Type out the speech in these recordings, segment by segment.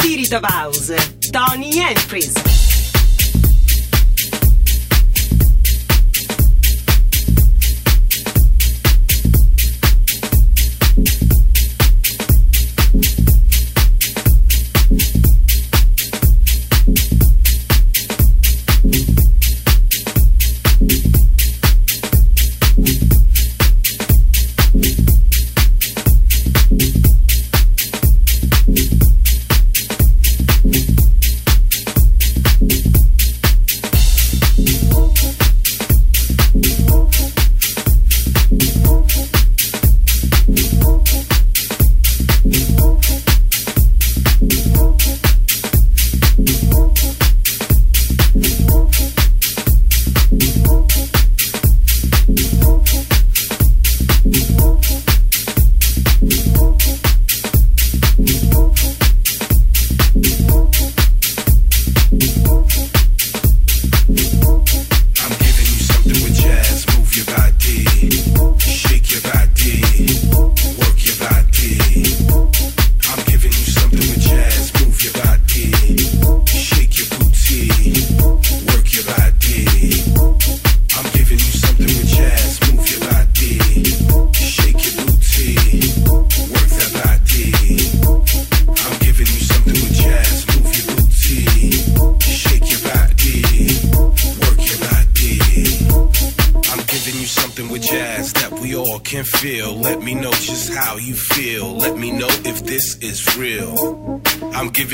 Spirit of House, Tony Humphries.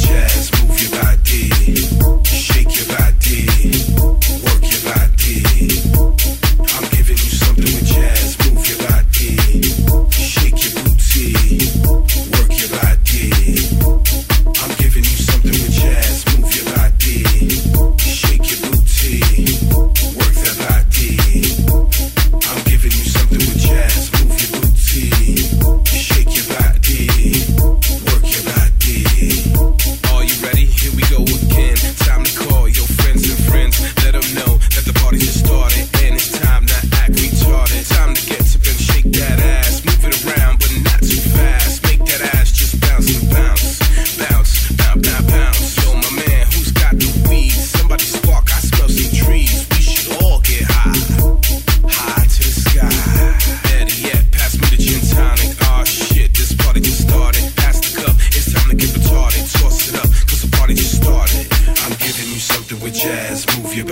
jazz. Move your body, shake your work your body. I'm giving you something with jazz. Move your body, shake your booty, work your body. I'm giving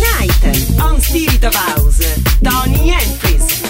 Tonight, on Spirit of House, Tony Humphries.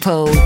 Unique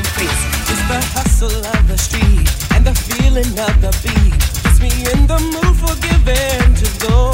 increase. It's the hustle of the street and the feeling of the beat. Gets me in the mood for giving to go.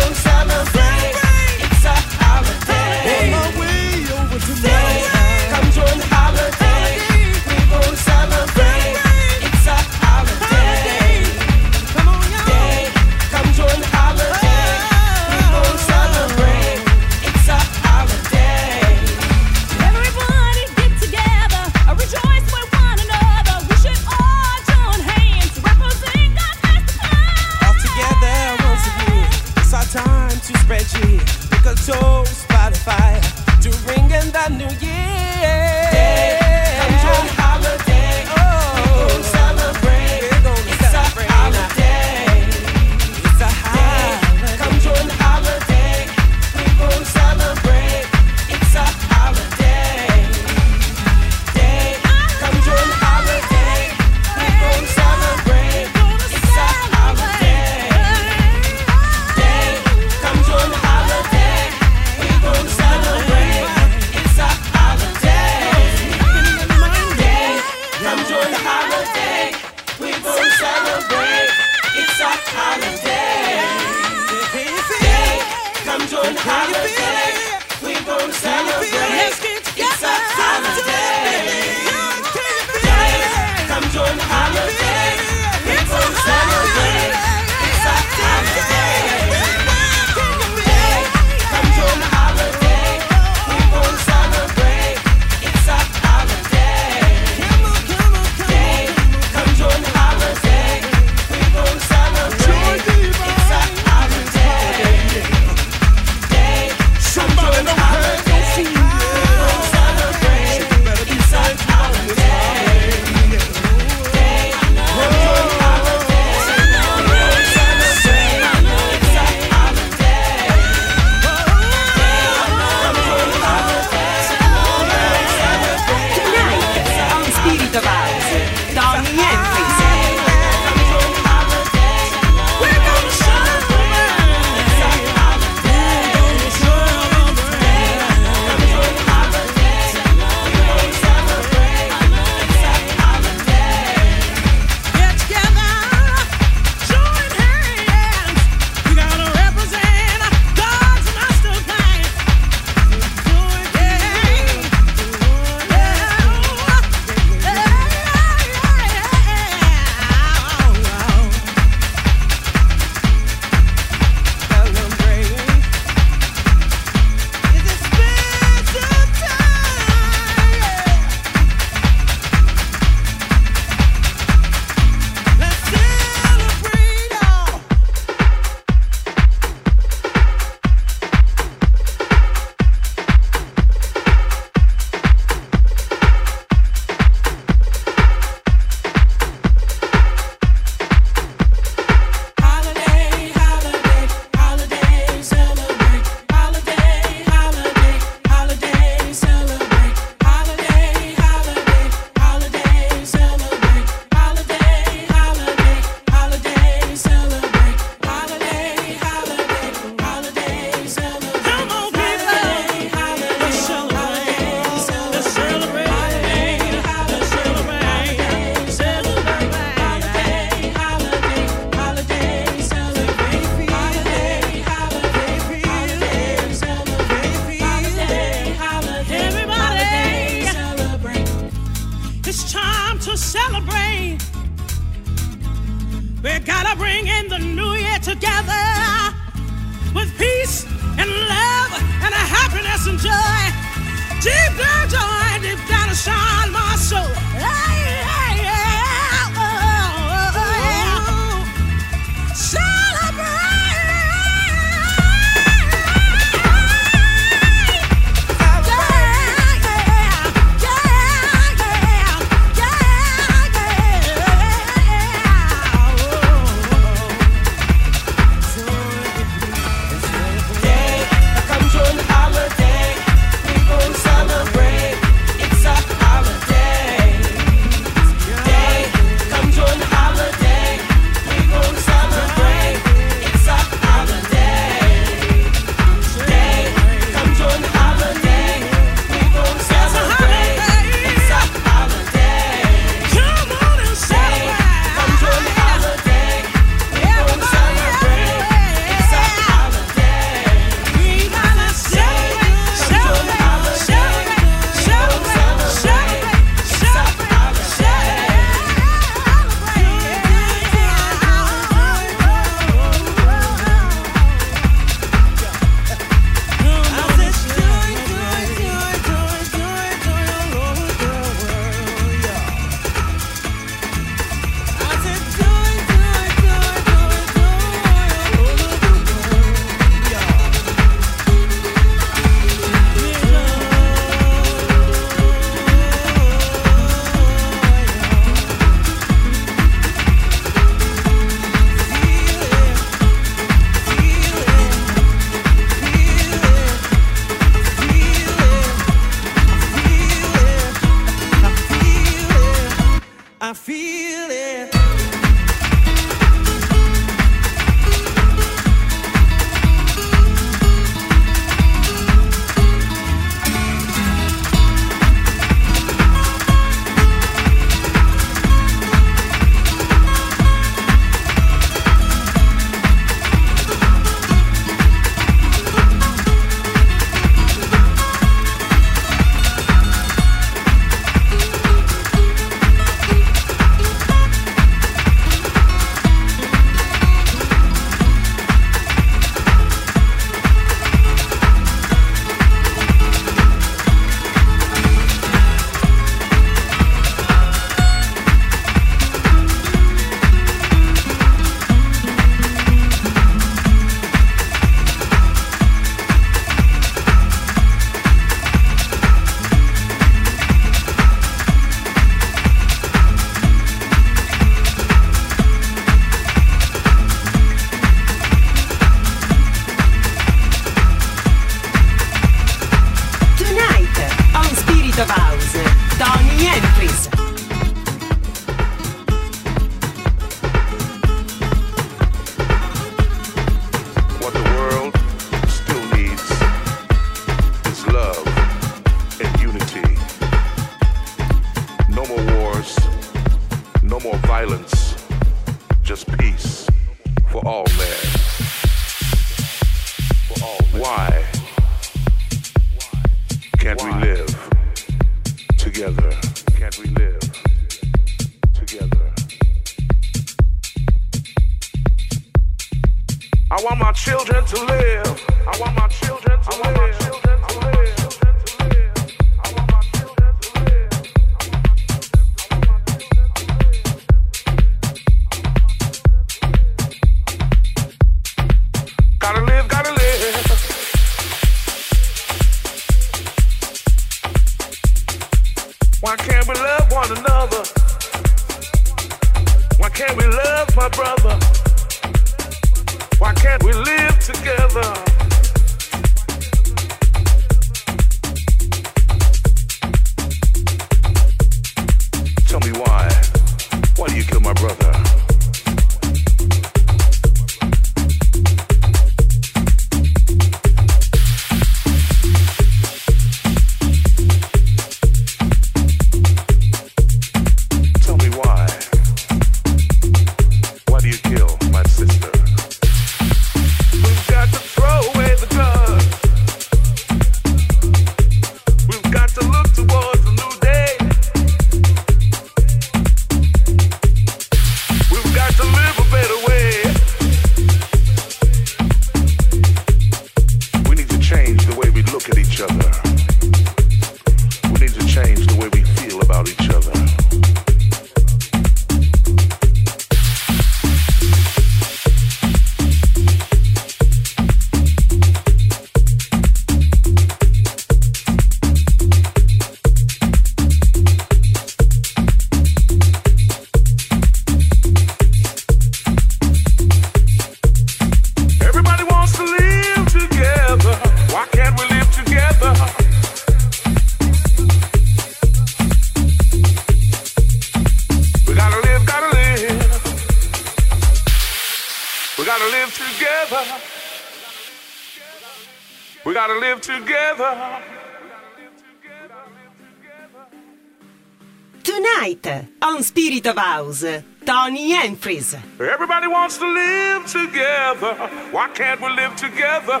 Tonight, on Spirit of House, Tony Humphries. Everybody wants to live together. Why can't we live together?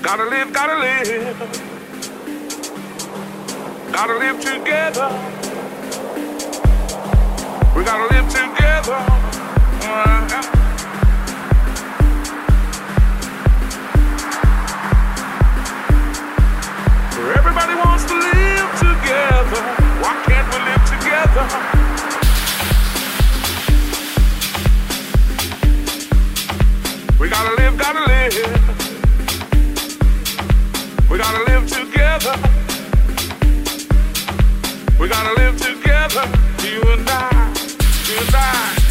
Gotta live, gotta live. Gotta live together. We gotta live together. Uh, Everybody wants to live together. Why can't we live together? We gotta live, gotta live. We gotta live together. We gotta live together, you and I, you and I.